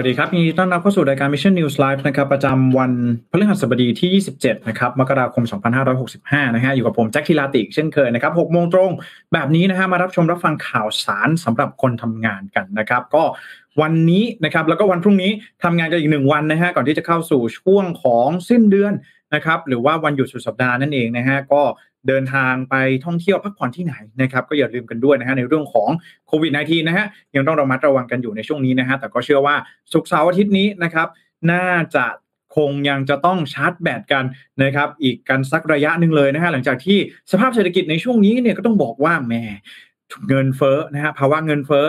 วัสดีครับยินดีต้อนรับเข้าสู่รายการ Mission News Live นะครับประจำวันพฤหัสบดีที่ 27 นะครับมกราคม 2565 นะฮะอยู่กับผมแจ็คทีลาติกเช่นเคยนะครับ6โมงตรงแบบนี้นะฮะมารับชมรับฟังข่าวสารสำหรับคนทำงานกันนะครับ ก็วันนี้นะครับแล้วก็วันพรุ่งนี้ทำงานกันอีกหนึ่งวันนะฮะก่อนที่จะเข้าสู่ช่วงของสิ้นเดือนนะครับหรือว่าวันหยุดสุดสัปดาห์นั่นเองนะฮะก็ เดินทางไปท่องเที่ยวพักผ่อนที่ไหนนะครับก็อย่าลืมกันด้วยนะฮะในเรื่องของโควิด -19 นะฮะยังต้องระมัดระวังกันอยู่ในช่วงนี้นะฮะแต่ก็เชื่อว่าสุกเสาร์อาทิตย์นี้นะครับน่าจะคงยังจะต้องชาร์จแบตกันนะครับอีกกันสักระยะหนึ่งเลยนะฮะหลังจากที่สภาพเศรษฐกิจในช่วงนี้เนี่ยก็ต้องบอกว่าแหมเงินเฟ้อนะฮะภาวะเงินเฟ้อ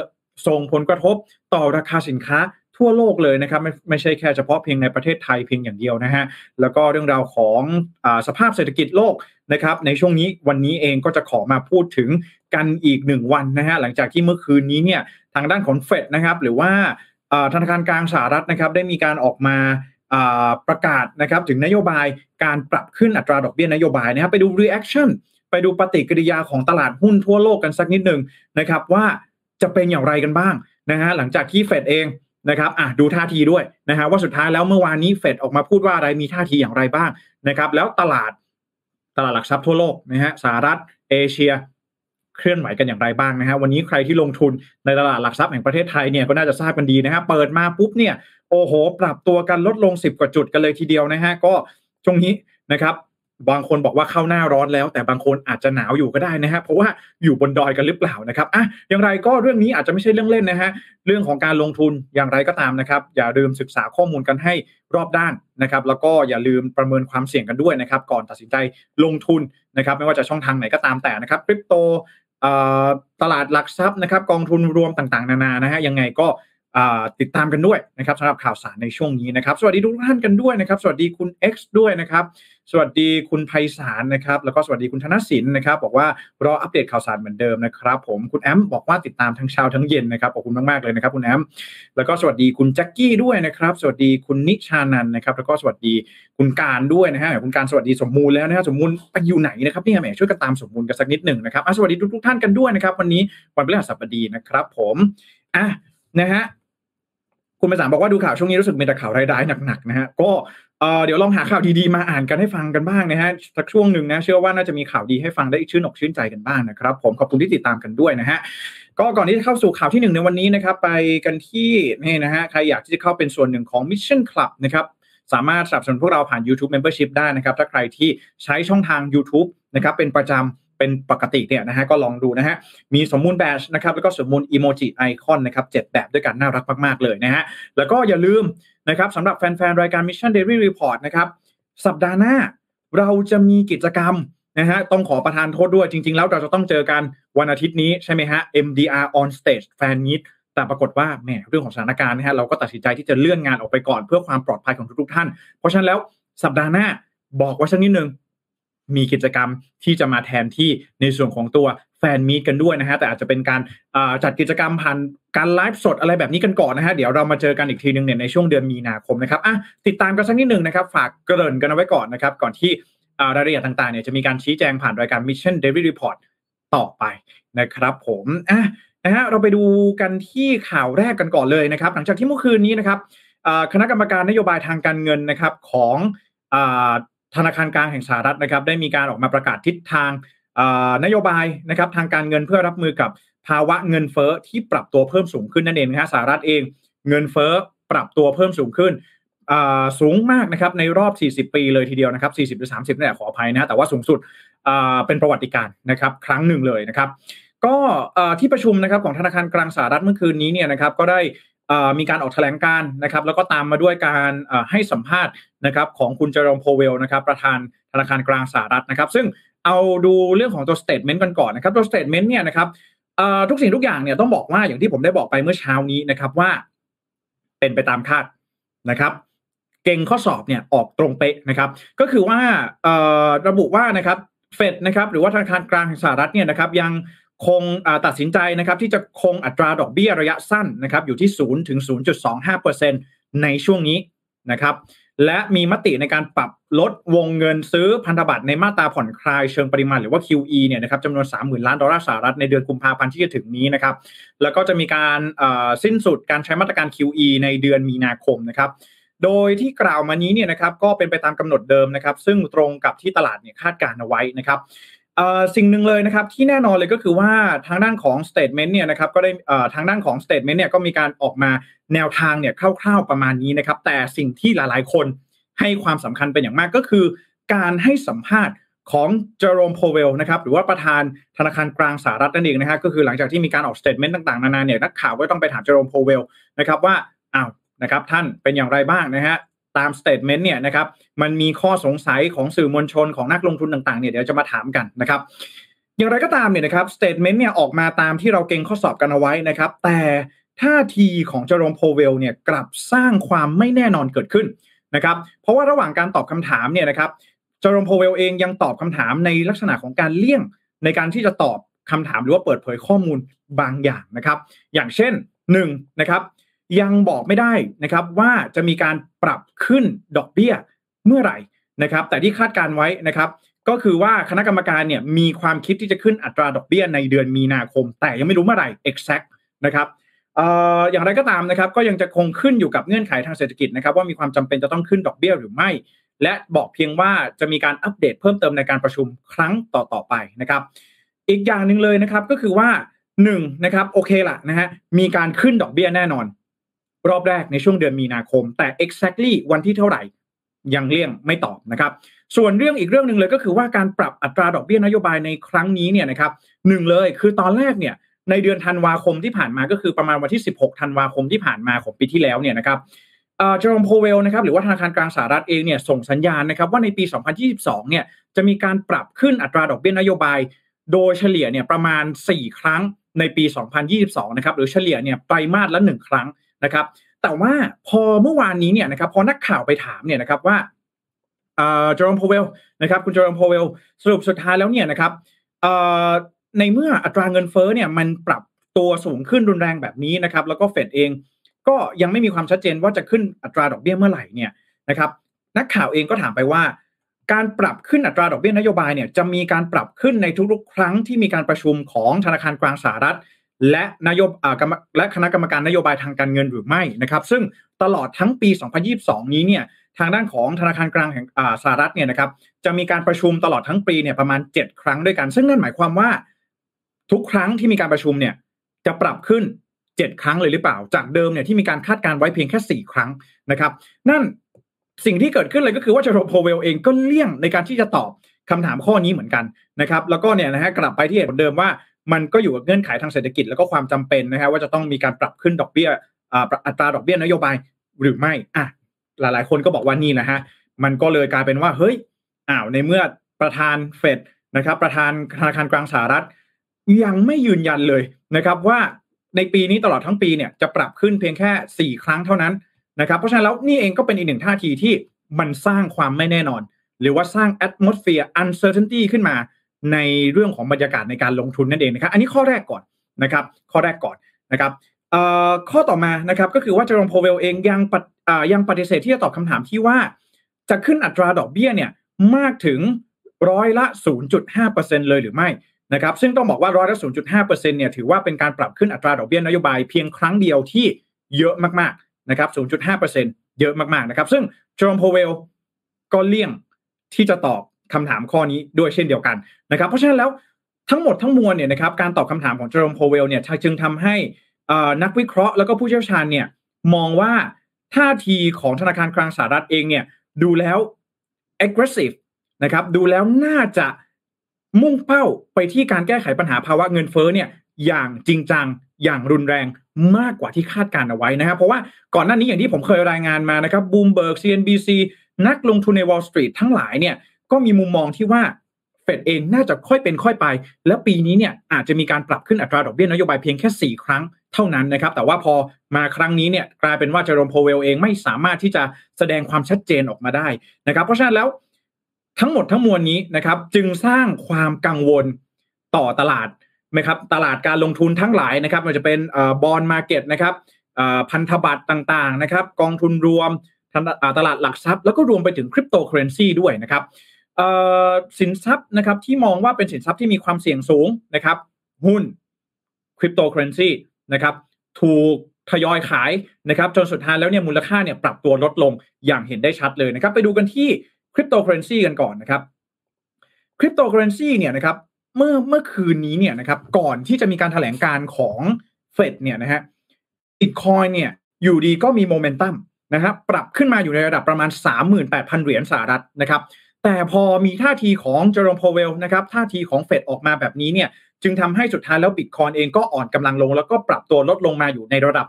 ส่งผลกระทบต่อราคาสินค้า ทั่วโลกเลยนะครับไม่ไม่ใช่แค่เฉพาะเพียงในประเทศไทยเพียงอย่างเดียวนะฮะแล้วก็เรื่องราวของอสภาพเศรษฐกิจโลกนะครับในช่วงนี้วันนี้เองก็จะขอมาพูดถึงกันอีกหนึ่งวันนะฮะหลังจากที่เมื่อคืนนี้เนี่ยทางด้านของเฟดนะครับหรือว่าธนาคารกลางสหรัฐนะครับได้มีการออกมาประกาศนะครับถึงนโยบายการปรับขึ้นอัตราดอกเบี้ยนโยบายนะครับไปดู reaction ไปดูปฏิกิริยาของตลาดหุ้นทั่วโลกกันสักนิดหนึ่งนะครับว่าจะเป็นอย่างไรกันบ้างนะฮะหลังจากที่เฟดเอง นะครับอะดูท่าทีด้วยนะฮะว่าสุดท้ายแล้วเมื่อวานนี้เฟดออกมาพูดว่าอะไรมีท่าทีอย่างไรบ้างนะครับ แล้วตลาดตลาดหลักทรัพย์ทั่วโลกนะฮะสหรัฐเอเชียเคลื่อนไหวกันอย่างไรบ้างนะฮะวันนี้ใครที่ลงทุนในตลาดหลักทรัพย์แห่งประเทศไทยเนี่ยก็น่าจะทราบกันดีนะฮะเปิดมาปุ๊บเนี่ยโอ้โห ปรับตัวกันลดลง 10 กว่าจุดกันเลยทีเดียวนะฮะก็ช่วงนี้นะครับ บางคนบอกว่าเข้าหน้าร้อนแล้ว แต่บางคนอาจจะหนาวอยู่ก็ได้นะฮะเพราะว่าอยู่บนดอยกันหรือเปล่านะครับอะอย่างไรก็เรื่องนี้อาจจะไม่ใช่เรื่องเล่นนะฮะเรื่องของการลงทุนอย่างไรก็ตามนะครับ อย่าลืมศึกษาข้อมูลกันให้รอบด้านนะครับ แล้วก็อย่าลืมประเมินความเสี่ยงกันด้วยนะครับ ก่อนตัดสินใจลงทุนนะครับ ไม่ว่าจะช่องทางไหนก็ตามแต่นะครับคริปโตตลาดหลักทรัพย์นะครับ กองทุนรวมต่างๆ นานานะฮะยังไงก็ ติดตามกันด้วยนะครับสำหรับข่าวสารในช่วงนี้นะครับ สวัสดีทุกท่านกันด้วยนะครับ สวัสดีคุณ X ด้วยนะครับ สวัสดีคุณไพศาลนะครับ แล้วก็สวัสดีคุณธนสินนะครับ บอกว่ารออัปเดตข่าวสารเหมือนเดิมนะครับ ผมคุณแอมบอกว่าติดตามทั้งเช้าทั้งเย็นนะครับขอบคุณมากๆเลยนะครับ คุณแอมแล้วก็สวัสดีคุณแจ็คกี้ด้วยนะครับ สวัสดีคุณนิชานันนะครับ แล้วก็สวัสดีคุณการด้วยนะฮะคุณการสวัสดีสมมูลแล้วนะฮะสมมูลไปอยู่ไหนนะครับนี่แหมช่วยกันตามสมมูลกันสักนิดหนึ่งนะครับสวัสดีทุกๆท่านกันด้วยนะครับ วันนี้วันพฤหัสบดีนะครับ ผมอะนะฮะ คุณไปสามบอกว่าดูข่าวช่วงนี้รู้สึกมีแต่ข่าวร้ายๆหนักๆนะฮะก็เดี๋ยวลองหาข่าวดีๆมาอ่านกันให้ฟังกันบ้างนะฮะสักช่วงหนึ่งนะเชื่อว่าน่าจะมีข่าวดีให้ฟังได้ชื่นอกชื่นใจกันบ้างนะครับ ผมขอบคุณที่ติดตามกันด้วยนะฮะก็ก่อนที่จะเข้าสู่ข่าวที่หนึ่งในวันนี้นะครับ ไปกันที่นี่นะฮะใครอยากที่จะเข้าเป็นส่วนหนึ่งของ Mission Club นะครับสามารถสนับสนุนพวกเราผ่าน YouTube Membership ได้นะครับ ถ้าใครที่ใช้ช่องทาง YouTube นะครับเป็นประจำ เป็นปกติเนี่ยนะฮะก็ลองดูนะฮะมีสมมูลแบชนะครับแล้วก็สมมูลอีโมจิไอคอนนะครับเจ็ดแบบด้วยกันน่ารักมากๆเลยนะฮะแล้วก็อย่าลืมนะครับสำหรับแฟนๆ รายการ Mission Daily Report นะครับสัปดาห์หน้าเราจะมีกิจกรรมนะฮะต้องขอประทานโทษด้วยจริง ๆ แล้วเราจะต้องเจอกันวันอาทิตย์นี้ใช่ไหมฮะ MDR on stage fan meet แต่ปรากฏว่าแหมเรื่องของสถานการณ์นะฮะเราก็ตัดสินใจที่จะเลื่อนงานออกไปก่อนเพื่อความปลอดภัยของทุกๆท่าน เพราะฉะนั้นแล้วสัปดาห์หน้าบอกไว้สักนิดนึง มีกิจกรรมที่จะมาแทนที่ในส่วนของตัวแฟนมีกันด้วยนะฮะแต่อาจจะเป็นการจัดกิจกรรมผ่านการไลฟ์สดอะไรแบบนี้กันก่อนนะฮะเดี๋ยวเรามาเจอกันอีกทีหนึ่งเนี่ยในช่วงเดือนมีนาคมนะครับอะติดตามกันสักนิดหนึ่งนะครับ ฝากเกริ่นกันเอาไว้ก่อนนะครับ ก่อนที่รายละเอียดต่างๆเนี่ยจะมีการชี้แจงผ่านรายการ Mission Daily Report ต่อไปนะครับผมอะนะฮะเราไปดูกันที่ข่าวแรกกันก่อนเลยนะครับ หลังจากที่เมื่อคืนนี้นะครับคณะกรรมการนโยบายทางการเงินนะครับของ ธนาคารกลางแห่งสหรัฐนะครับได้มีการออกมาประกาศทิศทางนโยบายนะครับทางการเงินเพื่อรับมือกับภาวะเงินเฟ้อที่ปรับตัวเพิ่มสูงขึ้นนั่นเองนะฮะสหรัฐเองเงินเฟ้อปรับตัวเพิ่มสูงขึ้นสูงมากนะครับในรอบ 40 ปีเลยทีเดียวนะครับ 40 หรือ 30นี่แหละขออภัยนะแต่ว่าสูงสุดเป็นประวัติการนะครับครั้งหนึ่งเลยนะครับ ก็ที่ประชุมนะครับของธนาคารกลางสหรัฐเมื่อคืนนี้เนี่ยนะครับก็ได้ มีการออกแถลงการณ์นะครับแล้วก็ตามมาด้วยการให้สัมภาษณ์นะครับของคุณเจอโรมโพเวลนะครับประธานธนาคารกลางสหรัฐนะครับ ซึ่งเอาดูเรื่องของตัว statement กันก่อนนะครับตัว statement เนี่ยนะครับทุกสิ่งทุกอย่างเนี่ยต้องบอกว่าอย่างที่ผมได้บอกไปเมื่อเช้านี้นะครับว่า เป็นไปตามคาดนะครับเก็งข้อสอบเนี่ยออกตรงเป๊ะนะครับ ก็คือว่าระบุว่านะครับเฟดนะครับหรือว่าธนาคารกลางสหรัฐเนี่ยนะครับยัง คงตัดสินใจนะครับที่จะคงอัตราดอกเบี้ยระยะสั้นนะครับอยู่ที่0ถึง0.25%ในช่วงนี้นะครับและมีมติในการปรับลดวงเงินซื้อพันธบัตรในมาตราผ่อนคลายเชิงปริมาณหรือว่า QE เนี่ยนะครับจำนวน 30,000 ล้านดอลลาร์สหรัฐในเดือนกุมภาพันธ์ที่จะถึงนี้นะครับ แล้วก็จะมีการสิ้นสุดการใช้มาตรการ QE ในเดือนมีนาคมนะครับ โดยที่กล่าวมานี้เนี่ยนะครับก็เป็นไปตามกำหนดเดิมนะครับ ซึ่งตรงกับที่ตลาดเนี่ยคาดการเอาไว้นะครับ สิ่งหนึ่งเลยนะครับที่แน่นอนเลยก็คือว่าทางด้านของ statement เนี่ยนะครับก็ได้ทางด้านของ statement เนี่ยก็มีการออกมาแนวทางเนี่ยคร่าว ๆประมาณนี้นะครับ แต่สิ่งที่หลายๆ คนให้ความสำคัญเป็นอย่างมากก็คือ การให้สัมภาษณ์ของเจอโรมโพเวลนะครับหรือว่าประธานธนาคารกลางสหรัฐนั่นเองนะครับก็คือหลังจากที่มีการออก statement ต่างๆนานาเนี่ยนักข่าวก็ต้องไปถามเจอโรมโพเวลนะครับว่าอ้าวนะครับท่านเป็นอย่างไรบ้างนะฮะ ตาม statement เนี่ยนะครับมันมีข้อสงสัยของสื่อมวลชนของนักลงทุนต่างๆเนี่ยเดี๋ยวจะมาถามกันนะครับอย่างไรก็ตามเนี่ยนะครับ statement เนี่ยออกมาตามที่เราเก็งข้อสอบกันเอาไว้นะครับแต่ท่าทีของเจอโรมโพเวลเนี่ยกลับสร้างความไม่แน่นอนเกิดขึ้นนะครับเพราะว่าระหว่างการตอบคำถามเนี่ยนะครับเจอโรมโพเวลเองยังตอบคำถามในลักษณะของการเลี่ยงในการที่จะตอบคำถามหรือว่าเปิดเผยข้อมูลบางอย่างนะครับ อย่างเช่น1นะครับ ยังบอกไม่ได้นะครับว่าจะมีการปรับขึ้นดอกเบี้ยเมื่อไหร่นะครับ แต่ที่คาดการไว้นะครับ ก็คือว่าคณะกรรมการเนี่ยมีความคิดที่จะขึ้นอัตราดอกเบี้ยในเดือนมีนาคม แต่ยังไม่รู้เมื่อไหร่ exact นะครับอย่างไรก็ตามนะครับ ก็ยังจะคงขึ้นอยู่กับเงื่อนไขทางเศรษฐกิจนะครับ ว่ามีความจำเป็นจะต้องขึ้นดอกเบี้ยหรือไม่ และบอกเพียงว่าจะมีการอัปเดตเพิ่มเติมในการประชุมครั้งต่อๆไปนะครับ อีกอย่างหนึ่งเลยนะครับก็คือว่า1นะครับโอเคละนะฮะมีการขึ้นดอกเบี้ยแน่นอน รอบแรกในช่วงเดือนมีนาคม แต่ exactly วันที่เท่าไหร่ยังเลี่ยงไม่ตอบนะครับ ส่วนเรื่องอีกเรื่องหนึ่งเลยก็คือว่าการปรับอัตราดอกเบี้ยนโยบายในครั้งนี้เนี่ยนะครับหนึ่งเลยคือตอนแรกเนี่ยในเดือนธันวาคมที่ผ่านมาก็คือประมาณวันที่ 16 ธันวาคมที่ผ่านมาของปีที่แล้วเนี่ยนะครับเจอร์มโพเวลนะครับหรือว่าธนาคารกลางสหรัฐเองเนี่ยส่งสัญญาณนะครับว่าในปี 2022 เนี่ยจะมีการปรับขึ้นอัตราดอกเบี้ยนโยบาย โดยเฉลี่ยเนี่ยประมาณ 4 ครั้งในปี 2022 นะครับหรือเฉลี่ยเนี่ยไตรมาสละ 1 ครั้ง นะครับ แต่ว่าพอเมื่อวานนี้เนี่ยนะครับพอนักข่าวไปถามเนี่ยนะครับว่า Jerome Powell นะครับคุณ Jerome Powell สรุปสุดท้ายแล้วเนี่ยนะครับในเมื่ออัตราเงินเฟ้อเนี่ยมันปรับตัวสูงขึ้นรุนแรงแบบนี้นะครับ แล้วก็ Fed เองก็ยังไม่มีความชัดเจนว่าจะขึ้นอัตราดอกเบี้ยเมื่อไหร่เนี่ยนะครับ นักข่าวเองก็ถามไปว่า การปรับขึ้นอัตราดอกเบี้ยนโยบายเนี่ยจะมีการปรับขึ้นในทุกๆ ครั้งที่มีการประชุมของธนาคารกลางสหรัฐ และนโยบและคณะกรรมการนโยบายทางการเงินหรือไม่นะครับ ซึ่งตลอดทั้งปี 2022 นี้เนี่ยทางด้านของธนาคารกลางแห่งสหรัฐเนี่ยนะครับ จะมีการประชุมตลอดทั้งปีเนี่ยประมาณ 7 ครั้งด้วยกัน ซึ่งนั่นหมายความว่า ทุกครั้งที่มีการประชุมเนี่ยจะปรับขึ้น 7 ครั้งเลยหรือเปล่า จากเดิมเนี่ยที่มีการคาดการไว้เพียงแค่ 4 ครั้งนะครับ นั่นสิ่งที่เกิดขึ้นเลยก็คือว่าเจโรโพเวลเองก็เลี่ยงในการที่จะตอบคำถามข้อนี้เหมือนกันนะครับ แล้วก็เนี่ยนะฮะกลับไปที่เหตุผลเดิมว่า มันก็อยู่กับเงื่อนไขทางเศรษฐกิจแล้วก็ความจำเป็นนะฮะว่าจะต้องมีการปรับขึ้นดอกเบี้ยอัตราดอกเบี้ยนโยบายหรือไม่อะหลายๆ คนก็บอกว่านี่นะฮะมันก็เลยกลายเป็นว่าเฮ้ยอ้าวในเมื่อประธานเฟดนะครับ ประธานธนาคารกลางสหรัฐ ยังไม่ยืนยันเลยนะครับว่าในปีนี้ตลอดทั้งปีเนี่ยจะปรับขึ้นเพียงแค่ 4 ครั้งเท่านั้นนะครับเพราะฉะนั้นแล้วนี่เองก็เป็นอีกหนึ่งท่าทีที่มันสร้างความไม่แน่นอน หรือว่าสร้าง atmosphere uncertainty ขึ้นมา ในเรื่องของบรรยากาศในการลงทุนนั่นเองนะครับ อันนี้ข้อแรกก่อนนะครับ ข้อแรกก่อนนะครับข้อต่อมานะครับก็คือว่าเจอร์มโพเวลเองยังยังปฏิเสธที่จะตอบคำถามที่ว่า จะขึ้นอัตราดอกเบี้ยเนี่ยมากถึงร้อยละ 0.5%เลยหรือไม่นะครับซึ่งต้องบอกว่าร้อยละศูนย์จุดห้าเปอร์เซ็นต์เนี่ยถือว่าเป็นการปรับขึ้นอัตราดอกเบี้ยนโยบายเพียงครั้งเดียวที่เยอะมากๆนะครับศูนย์จุดห้าเปอร์เซ็นต์เยอะมากๆนะครับ ซึ่ง Jerome Powell ก็เลี่ยงที่จะตอบ คำถามข้อนี้ด้วยเช่นเดียวกันนะครับ เพราะฉะนั้นแล้วทั้งหมดทั้งมวลเนี่ยนะครับการตอบคำถามของ Jerome Powell เนี่ยจึงทำให้นักวิเคราะห์แล้วก็ผู้เชี่ยวชาญเนี่ยมองว่าท่าทีของธนาคารกลางสหรัฐเองเนี่ยดูแล้ว aggressive นะครับดูแล้วน่าจะมุ่งเป้าไปที่การแก้ไขปัญหาภาวะเงินเฟ้อเนี่ยอย่างจริงจังอย่างรุนแรงมากกว่าที่คาดการเอาไว้นะครับ เพราะว่าก่อนหน้านี้อย่างที่ผมเคยรายงานมานะครับบูมเบิร์ก CNBC นักลงทุนใน Wall Street ทั้งหลายเนี่ย ก็มีมุมมองที่ว่าเฟดเองน่าจะค่อยเป็นค่อยไป แล้วปีนี้เนี่ยอาจจะมีการปรับขึ้นอัตราดอกเบี้ยนโยบายเพียงแค่ 4 ครั้งเท่านั้นนะครับ แต่ว่าพอมาครั้งนี้เนี่ยกลายเป็นว่า Jerome Powell เองไม่สามารถที่จะแสดงความชัดเจนออกมาได้นะครับ เพราะฉะนั้นแล้วทั้งหมดทั้งมวลนี้นะครับ จึงสร้างความกังวลต่อตลาดนะครับตลาดการลงทุนทั้งหลายนะครับมันจะเป็น bond market นะครับพันธบัตรต่างๆนะครับ กองทุนรวมตลาดหลักทรัพย์แล้วก็รวมไปถึงคริปโตเคอร์เรนซีด้วยนะครับ สินทรัพย์นะครับที่มองว่าเป็นสินทรัพย์ที่มีความเสี่ยงสูงนะครับ หุ้นคริปโตเคอร์เรนซีนะครับถูกทยอยขายนะครับจนสุดท้ายแล้วเนี่ยมูลค่าเนี่ยปรับตัวลดลงอย่างเห็นได้ชัดเลยนะครับไปดูกันที่คริปโตเคอร์เรนซีกันก่อนนะครับคริปโตเคอร์เรนซีเนี่ยนะครับเมื่อเมื่อคืนนี้เนี่ยนะครับก่อนที่จะมีการถแถลงการณ์ของ Fed เนี่ยนะฮะบิตคอยน์เนี่ยอยู่ดีก็มีโมเมนตัมนะครับปรับขึ้นมาอยู่ในระดับประมาณ 38,000 เหรียญสหรัฐนะครับ แต่พอมีท่าทีของเจอร์มโพเวลนะครับท่าทีของเฟดออกมาแบบนี้เนี่ยจึงทำให้สุดท้ายแล้วบิตคอยเองก็อ่อนกำลังลง แล้วก็ปรับตัวลดลงมาอยู่ในระดับ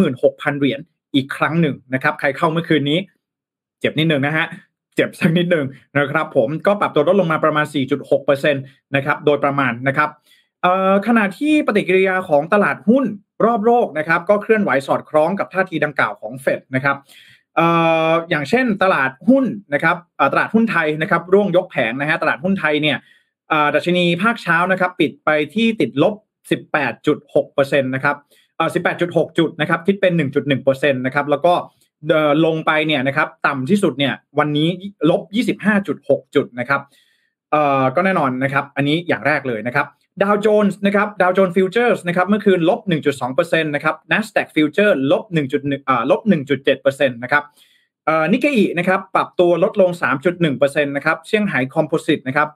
36,000 เหรียญอีกครั้งหนึ่งนะครับใครเข้าเมื่อคืนนี้ เจ็บนิดหนึ่งนะฮะเจ็บสักนิดหนึ่งนะครับผมก็ปรับตัวลดลงมาประมาณ 4.6%นะครับโดยประมาณนะครับขณะที่ปฏิกิริยาของตลาดหุ้นรอบโลกนะครับก็เคลื่อนไหวสอดคล้องกับท่าทีดังกล่าวของเฟดนะครับ อย่างเช่นตลาดหุ้นนะครับตลาดหุ้นไทยนะครับ ร่วงยกแผงนะฮะตลาดหุ้นไทยเนี่ยดัชนีภาคเช้านะครับ ปิดไปที่ติดลบ 18.6%นะครับ18.6 จุดนะครับคิดเป็น 1.1%นะครับแล้วก็ลงไปเนี่ยนะครับต่ำที่สุดเนี่ยวันนี้ลบ 25.6 จุดนะครับก็แน่นอนนะครับ อันนี้อย่างแรกเลยนะครับ ดาวโจนส์นะครับดาวโจนส์ futures นะครับเมื่อคืนลบ 1.2%นะครับ NASDAQ ฟิวเจอร์ลบ1.1อ่าลบ1.7%นะครับนิกเกอินะครับปรับตัวลดลง 3.1%นะครับเซี่ยงไฮ้ composite นะครับ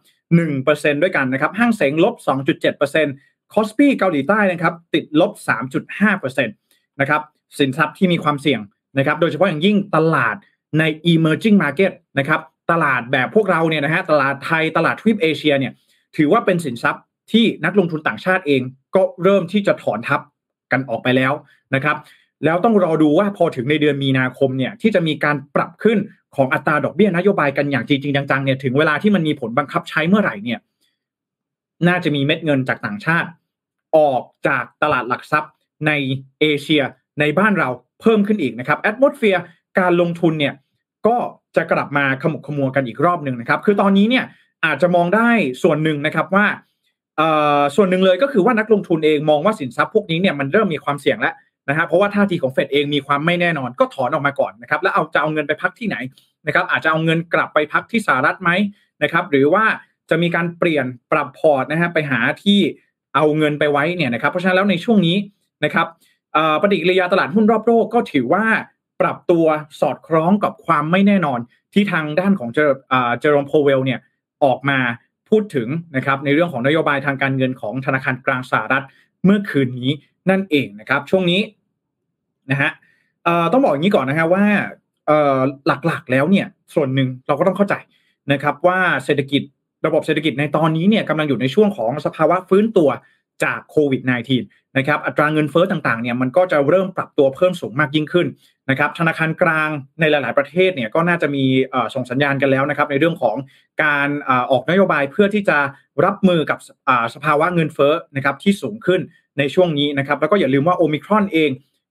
1%ด้วยกันนะครับฮั่งเส็งลบ 2.7%คอสปีเกาหลีใต้นะครับติดลบ 3.5%นะครับสินทรัพย์ที่มีความเสี่ยงนะครับโดยเฉพาะอย่างยิ่งตลาดใน emerging market นะครับตลาดแบบพวกเราเนี่ยนะฮะตลาดไทยตลาดทวีปเอเชียเนี่ยถือว่าเป็นสินทรัพย์ ที่นักลงทุนต่างชาติเองก็เริ่มที่จะถอนทัพกันออกไปแล้วนะครับ แล้วต้องรอดูว่าพอถึงในเดือนมีนาคมเนี่ยที่จะมีการปรับขึ้นของอัตราดอกเบี้ยนโยบายกันอย่างจริงจังๆเนี่ยถึงเวลาที่มันมีผลบังคับใช้เมื่อไหร่เนี่ยน่าจะมีเม็ดเงินจากต่างชาติ ออกจากตลาดหลักทรัพย์ในเอเชียในบ้านเราเพิ่มขึ้นอีกนะครับ atmosphere การลงทุนเนี่ยก็จะกลับมาขมุกขมัวกันอีกรอบหนึ่งนะครับ คือตอนนี้เนี่ยอาจจะมองได้ส่วนหนึ่งนะครับว่า ส่วนหนึ่งเลยก็คือว่านักลงทุนเองมองว่าสินทรัพย์พวกนี้เนี่ยมันเริ่มมีความเสี่ยงแล้วนะฮะเพราะว่าท่าทีของเฟดเองมีความไม่แน่นอนก็ถอนออกมาก่อนนะครับแล้วเอาจะเอาเงินไปพักที่ไหนนะครับอาจจะเอาเงินกลับไปพักที่สหรัฐไหมนะครับหรือว่าจะมีการเปลี่ยนปรับพอร์ตนะฮะไปหาที่เอาเงินไปไว้เนี่ยนะครับเพราะฉะนั้นแล้วในช่วงนี้นะครับปฏิกิริยาตลาดหุ้นรอบโลกก็ถือว่าปรับตัวสอดคล้องกับความไม่แน่นอนที่ทางด้านของเจอร์โรมโพเวลเนี่ยออกมา พูดถึงนะครับในเรื่องของนโยบายทางการเงินของธนาคารกลางสหรัฐเมื่อคืนนี้นั่นเองนะครับ ช่วงนี้นะฮะต้องบอกอย่างนี้ก่อนนะฮะว่าหลักๆแล้วเนี่ยส่วนหนึ่งเราก็ต้องเข้าใจนะครับว่าเศรษฐกิจระบบเศรษฐกิจในตอนนี้เนี่ยกำลังอยู่ในช่วงของสภาวะฟื้นตัว จากโควิด -19 นะครับอัตราเงินเฟอ้อต่างๆเนี่ยมันก็จะเริ่มปรับตัวเพิ่มสูงมากยิ่งขึ้นนะครับธนาคารกลางในหลาย ๆ ประเทศเนี่ยก็น่าจะมีส่งสัญญาณกันแล้วนะครับในเรื่องของการออกนโยบายเพื่อที่จะรับมือกับสภาวะเงินเฟ้อนะครับที่สูงขึ้นในช่วงนี้นะครับแล้วก็อย่าลืมว่าโอมิครอนเอง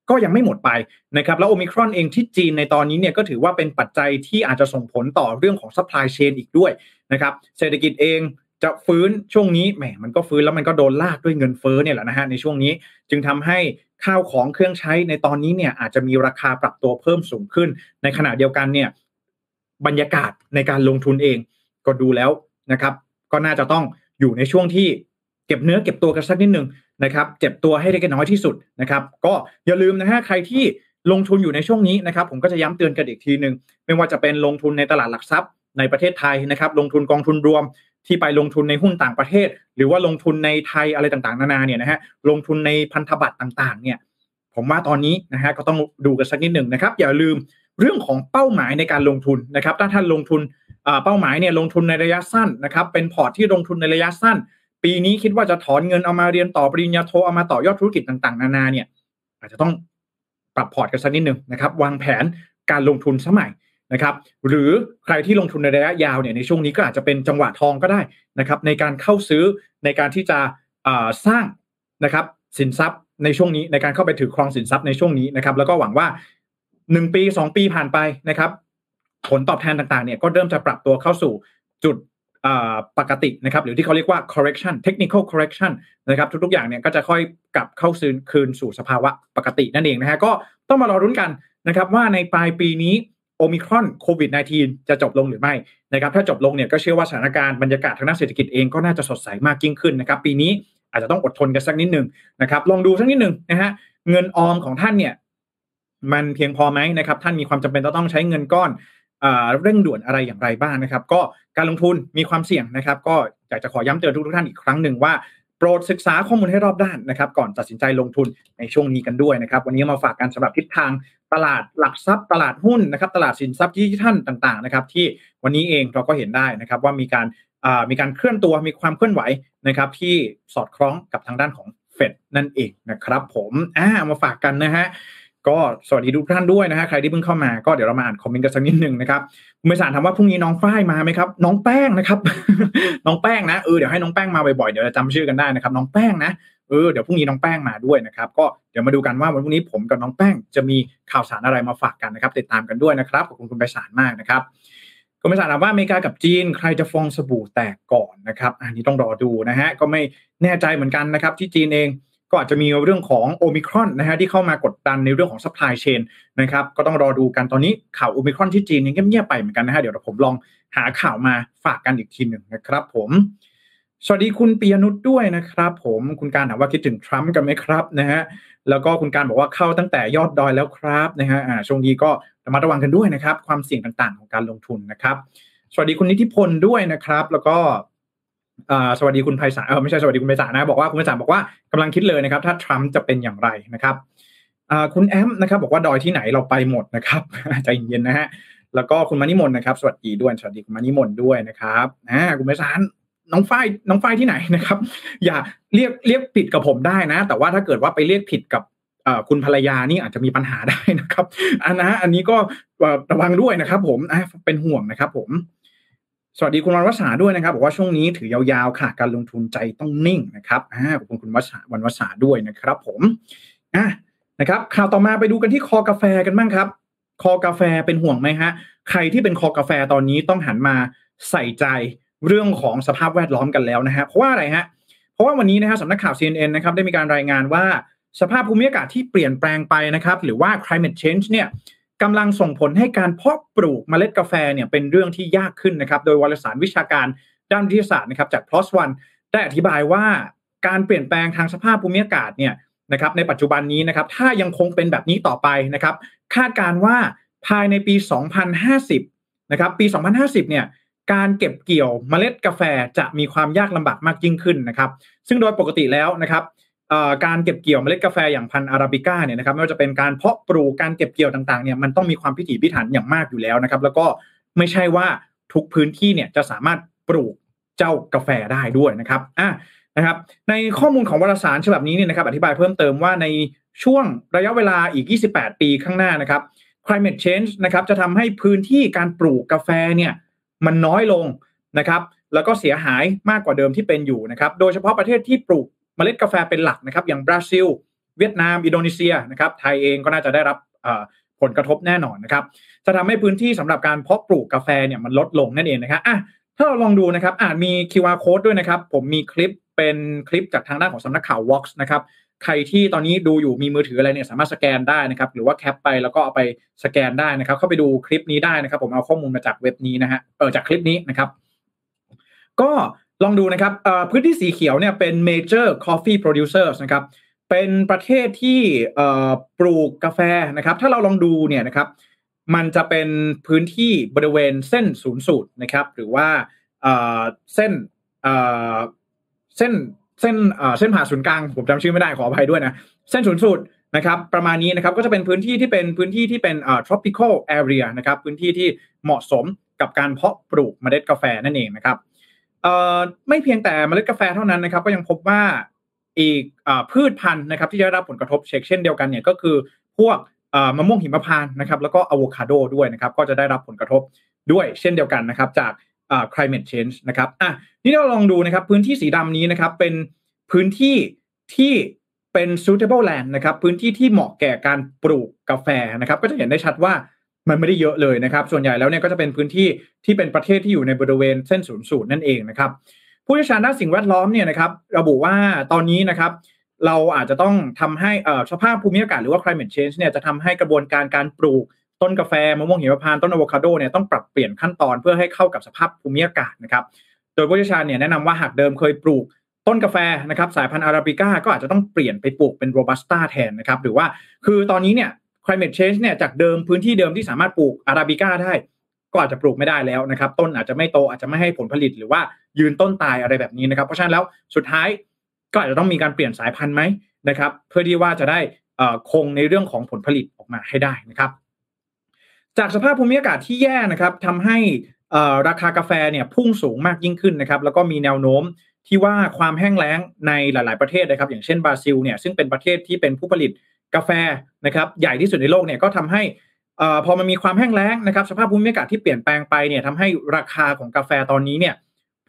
ก็ยังไม่หมดไปนะครับแล้วโอมิครอนเองที่จีนในตอนนี้เนี่ยก็ถือว่าเป็นปัจจัยที่อาจจะส่งผลต่อเรื่องของ supply chain อีกด้วยนะครับเศรษฐกิจเอง จะฟื้นช่วงนี้แหมมันก็ฟื้นแล้วมันก็โดนลากด้วยเงินเฟ้อเนี่ยแหละนะฮะในช่วงนี้จึงทำให้ข้าวของเครื่องใช้ในตอนนี้เนี่ยอาจจะมีราคาปรับตัวเพิ่มสูงขึ้น ในขณะเดียวกันเนี่ยบรรยากาศในการลงทุนเองก็ดูแล้วนะครับ ก็น่าจะต้องอยู่ในช่วงที่เก็บเนื้อเก็บตัวกันสักนิดหนึ่งนะครับ เจ็บตัวให้ได้กันน้อยที่สุดนะครับ ก็อย่าลืมนะฮะใครที่ลงทุนอยู่ในช่วงนี้นะครับ ผมก็จะย้ำเตือนกันอีกทีหนึ่งไม่ว่าจะเป็นลงทุนในตลาดหลักทรัพย์ในประเทศไทยนะครับ ลงทุนกองทุนรวม ที่ไปลงทุนในหุ้นต่างประเทศ หรือว่าลงทุนในไทยอะไรต่างๆ นานาเนี่ยนะฮะลงทุนในพันธบัตรต่างๆ เนี่ย ผมว่าตอนนี้นะฮะก็ต้องดูกันสักนิดหนึ่งนะครับ อย่าลืมเรื่องของเป้าหมายในการลงทุนนะครับ ถ้าท่านลงทุนเป้าหมายเนี่ยลงทุนในระยะสั้นนะครับ เป็นพอร์ตที่ลงทุนในระยะสั้น ปีนี้คิดว่าจะถอนเงินเอามาเรียนต่อปริญญาโทเอามาต่อยอดธุรกิจต่างๆ นานาเนี่ย อาจจะต้องปรับพอร์ตกันสักนิดหนึ่งนะครับ วางแผนการลงทุนใหม่ นะครับหรือใครที่ลงทุนในระยะยาวเนี่ยในช่วงนี้ก็อาจจะเป็นจังหวะทองก็ได้นะครับในการเข้าซื้อในการที่จะสร้างนะครับสินทรัพย์ในช่วงนี้ในการเข้าไปถือครองสินทรัพย์ในช่วงนี้นะครับแล้วก็หวังว่าหนึ่งปีสองปีผ่านไปนะครับผลตอบแทนต่างๆเนี่ยก็เริ่มจะปรับตัวเข้าสู่จุดปกตินะครับหรือที่เขาเรียกว่า correction technical correction นะครับทุกๆอย่างเนี่ยก็จะค่อยกลับเข้าซืนคืนสู่สภาวะปกตินั่นเองนะฮะก็ต้องมารอรุ้นกันนะครับว่าในปลายปีนี้ โอมิครอนโควิด -19 จะจบลงหรือไม่นะครับถ้าจบลงเนี่ยก็เชื่อว่าสถานการณ์บรรยากาศทางด้านเศรษฐกิจเองก็น่าจะสดใสมากยิ่งขึ้นนะครับปีนี้อาจจะต้องอดทนกันสักนิดหนึ่งนะครับลองดูสักนิดหนึ่งนะฮะเงินออมของท่านเนี่ยมันเพียงพอไหมนะครับท่านมีความจำเป็นต้องใช้เงินก้อนเร่งด่วนอะไรอย่างไรบ้างนะครับ ก็การลงทุนมีความเสี่ยงนะครับ ก็อยากจะขอย้ำเตือนทุกท่านอีกครั้งหนึ่งว่า โปรดศึกษาข้อมูลให้รอบด้านนะครับก่อนตัดสินใจลงทุนในช่วงนี้กันด้วยนะครับ วันนี้มาฝากกันสำหรับทิศทางตลาดหลักทรัพย์ ตลาดหุ้นนะครับ ตลาดสินทรัพย์ที่ท่านต่างๆนะครับ ที่วันนี้เองเราก็เห็นได้นะครับว่ามีการมีการเคลื่อนตัวมีความเคลื่อนไหวนะครับ ที่สอดคล้องกับทางด้านของเฟดนั่นเองนะครับ ผมอ่ามาฝากกันนะฮะ ก็สวัสดีทุกท่านด้วยนะฮะใครที่เพิ่งเข้ามาก็เดี๋ยวเรามาอ่านคอมเมนต์กันสักนิดหนึ่งนะครับคุณไปสารถามว่าพรุ่งนี้น้องฝ้ายมาไหมครับ น้องแป้งนะครับ น้องแป้งนะเออเดี๋ยวให้น้องแป้งมาบ่อยๆเดี๋ยวจะจำชื่อกันได้นะครับ น้องแป้งนะเออเดี๋ยวพรุ่งนี้น้องแป้งมาด้วยนะครับ ก็เดี๋ยวมาดูกันว่าวันพรุ่งนี้ผมกับน้องแป้งจะมีข่าวสารอะไรมาฝากกันนะครับ ติดตามกันด้วยนะครับขอบคุณคุณไพศาลมากนะครับคุณไพศาลถามว่าอเมริกากับจีนใครจะฟองสบู่แตกก่อนนะครับ อันนี้ต้องรอดูนะฮะก็ไม่แน่ใจเหมือนกันนะครับ ที่จีนเอง ก็อาจจะมีเรื่องของโอมิครอนนะฮะที่เข้ามากดดันในเรื่องของ supply chain นะครับก็ต้องรอดูกันตอนนี้ข่าวโอมิครอนที่จีนยังเงียบๆไปเหมือนกันนะฮะเดี๋ยวผมลองหาข่าวมาฝากกันอีกทีหนึ่งนะครับ ผมสวัสดีคุณปียนุชด้วยนะครับ ผมคุณการถามว่าคิดถึงทรัมป์กันไหมครับนะฮะแล้วก็คุณการบอกว่าเข้าตั้งแต่ยอดดอยแล้วครับนะฮะอ่าช่วงนี้ก็ระมัดระวังกันด้วยนะครับ ความเสี่ยงต่างๆ ของการลงทุนนะครับ สวัสดีคุณนิติพลด้วยนะครับ แล้วก็ สวัสดีคุณไพศาลไม่ใช่สวัสดีคุณไพศาลนะบอกว่าคุณไพศาลบอกว่ากำลังคิดเลยนะครับ ถ้าทรัมป์จะเป็นอย่างไรนะครับคุณแอมนะครับ บอกว่าดอยที่ไหนเราไปหมดนะครับใจเย็นนะฮะแล้วก็คุณมานิมนนะครับ สวัสดีด้วยสวัสดีคุณมานิมนด้วยนะครับอ่าคุณไพศาลน้องฝ้ายน้องฝ้ายที่ไหนนะครับ อย่าเรียกเรียกผิดกับผมได้นะ แต่ว่าถ้าเกิดว่าไปเรียกผิดกับคุณภรรยานี่อาจจะมีปัญหาได้นะครับอันนะอันนี้ก็ระวังด้วยนะครับ ผมเป็นห่วงนะครับ ผม สวัสดีคุณวันวัษาด้วยนะครับบอกว่าช่วงนี้ถือยาวๆค่ะการลงทุนใจต้องนิ่งนะครับอ่าขอบคุณคุณวัษาวันวัษาด้วยนะครับ ผมอะนะครับข่าวต่อมาไปดูกันที่คอกาแฟกันบ้างครับ คอกาแฟเป็นห่วงไหมฮะ ใครที่เป็นคอกาแฟตอนนี้ต้องหันมาใส่ใจเรื่องของสภาพแวดล้อมกันแล้วนะฮะเพราะว่าอะไรฮะเพราะว่าวันนี้นะฮะสำนักข่าว CNN นะครับได้มีการรายงานว่าสภาพภูมิอากาศที่เปลี่ยนแปลงไปนะครับ หรือว่า climate change เนี่ย กำลังส่งผลให้การเพาะปลูกเมล็ดกาแฟเนี่ยเป็นเรื่องที่ยากขึ้นนะครับ โดยวารสารวิชาการด้านวิทยาศาสตร์นะครับจาก PLOS ONE ได้อธิบายว่าการเปลี่ยนแปลงทางสภาพภูมิอากาศเนี่ยนะครับในปัจจุบันนี้นะครับถ้ายังคงเป็นแบบนี้ต่อไปนะครับ คาดการว่าภายในปี 2050 นะครับ ปี 2050 เนี่ยการเก็บเกี่ยวเมล็ดกาแฟจะมีความยากลำบากมากยิ่งขึ้นนะครับ ซึ่งโดยปกติแล้วนะครับ การเก็บเกี่ยวเมล็ดกาแฟอย่างพันธุ์อาราบิก้าเนี่ยนะครับไม่ว่าจะเป็นการเพาะปลูกการเก็บเกี่ยวต่างๆเนี่ยมันต้องมีความพิถีพิถันอย่างมากอยู่แล้วนะครับ แล้วก็ไม่ใช่ว่าทุกพื้นที่เนี่ยจะสามารถปลูกเจ้ากาแฟได้ด้วยนะครับอะนะครับ ในข้อมูลของวารสารฉบับนี้เนี่ยนะครับ อธิบายเพิ่มเติมว่าในช่วงระยะเวลาอีก 28 ปีข้างหน้านะครับ climate change นะครับจะทำให้พื้นที่การปลูกกาแฟเนี่ยมันน้อยลงนะครับ แล้วก็เสียหายมากกว่าเดิมที่เป็นอยู่นะครับ โดยเฉพาะประเทศที่ปลูก เมล็ดกาแฟเป็นหลักนะครับ อย่างบราซิล เวียดนาม อินโดนีเซียนะครับไทยเองก็น่าจะได้รับผลกระทบแน่นอนนะครับ จะทำให้พื้นที่สำหรับการเพาะปลูกกาแฟเนี่ยมันลดลงนั่นเองนะครับอะถ้าเราลองดูนะครับอ่ามี QR code ด้วยนะครับ ผมมีคลิปเป็นคลิปจากทางด้านของสำนักข่าว Vox นะครับใครที่ตอนนี้ดูอยู่มีมือถืออะไรเนี่ยสามารถสแกนได้นะครับหรือว่าแคปไปแล้วก็เอาไปสแกนได้นะครับ เข้าไปดูคลิปนี้ได้นะครับ ผมเอาข้อมูลมาจากเว็บนี้นะฮะเออจากคลิปนี้นะครับ ก็ ลองดูนะครับพื้นที่สีเขียวเนี่ยเป็น major coffee producers นะครับ เป็นประเทศที่ปลูกกาแฟนะครับ ถ้าเราลองดูเนี่ยนะครับ มันจะเป็นพื้นที่บริเวณเส้นศูนย์สูตรนะครับ หรือว่าเส้นเส้นเส้นเส้นผ่าศูนย์กลางผมจำชื่อไม่ได้ขออภัยด้วยนะเส้นศูนย์สูตรนะครับประมาณนี้นะครับก็จะเป็นพื้นที่ที่เป็นพื้นที่ที่เป็น tropical area นะครับพื้นที่ที่เหมาะสมกับการเพาะปลูกเมล็ดกาแฟนั่นเองนะครับ เอ่อไม่เพียงแต่เมล็ดกาแฟเท่านั้นนะครับ ก็ยังพบว่าอีกอพืชพันธุ์นะครับที่จะได้รับผลกระทบเช่นเดียวกันเนี่ยก็คือพวกมะม่วงหิมพานต์นะครับแล้วก็อะโวคาโดด้วยนะครับก็จะได้รับผลกระทบด้วยเช่นเดียวกันนะครับจาก climate change นะครับอะนี่เราลองดูนะครับพื้นที่สีดำนี้นะครับเป็นพื้นที่ที่เป็น suitable land นะครับพื้นที่ที่เหมาะแก่การปลูกกาแฟนะครับก็จะเห็นได้ชัดว่า มันไม่ได้เยอะเลยนะครับ ส่วนใหญ่แล้วเนี่ยก็จะเป็นพื้นที่ที่เป็นประเทศที่อยู่ในบริเวณเส้นศูนย์สูตรนั่นเองนะครับ ผู้เชี่ยวชาญด้านสิ่งแวดล้อมเนี่ยนะครับ ระบุว่าตอนนี้นะครับ เราอาจจะต้องทำให้สภาพภูมิอากาศหรือว่า climate change เนี่ยจะทำให้กระบวนการการปลูกต้นกาแฟมะม่วงหิมพานต์ต้นอะโวคาโดเนี่ยต้องปรับเปลี่ยนขั้นตอนเพื่อให้เข้ากับสภาพภูมิอากาศนะครับ โดยผู้เชี่ยวชาญเนี่ยแนะนำว่าหากเดิมเคยปลูกต้นกาแฟนะครับสายพันธุ์อาราบิก้าก็อาจจะต้องเปลี่ยนไปปลูกเป็นโรบัสต้าแทนนะครับหรือว่าคือตอนนี้เนี่ย climate change เนี่ยจากเดิมพื้นที่เดิมที่สามารถปลูกอาราบิก้าได้ก็อาจจะปลูกไม่ได้แล้วนะครับ ต้นอาจจะไม่โตอาจจะไม่ให้ผลผลิตหรือว่ายืนต้นตายอะไรแบบนี้นะครับ เพราะฉะนั้นแล้วสุดท้ายก็อาจจะต้องมีการเปลี่ยนสายพันธุ์ไหมนะครับ เพื่อที่ว่าจะได้คงในเรื่องของผลผลิตออกมาให้ได้นะครับ จากสภาพภูมิอากาศที่แย่นะครับทำให้ราคากาแฟเนี่ยพุ่งสูงมากยิ่งขึ้นนะครับ แล้วก็มีแนวโน้มที่ว่าความแห้งแล้งในหลาย ๆประเทศนะครับ อย่างเช่นบราซิลเนี่ยซึ่งเป็นประเทศที่เป็นผู้ผลิต กาแฟนะครับใหญ่ที่สุดในโลกเนี่ยก็ทำให้พอมันมีความแห้งแล้งนะครับสภาพภูมิอากาศที่เปลี่ยนแปลงไปเนี่ยทำให้ราคาของกาแฟตอนนี้เนี่ย